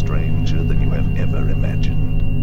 stranger than you have ever imagined.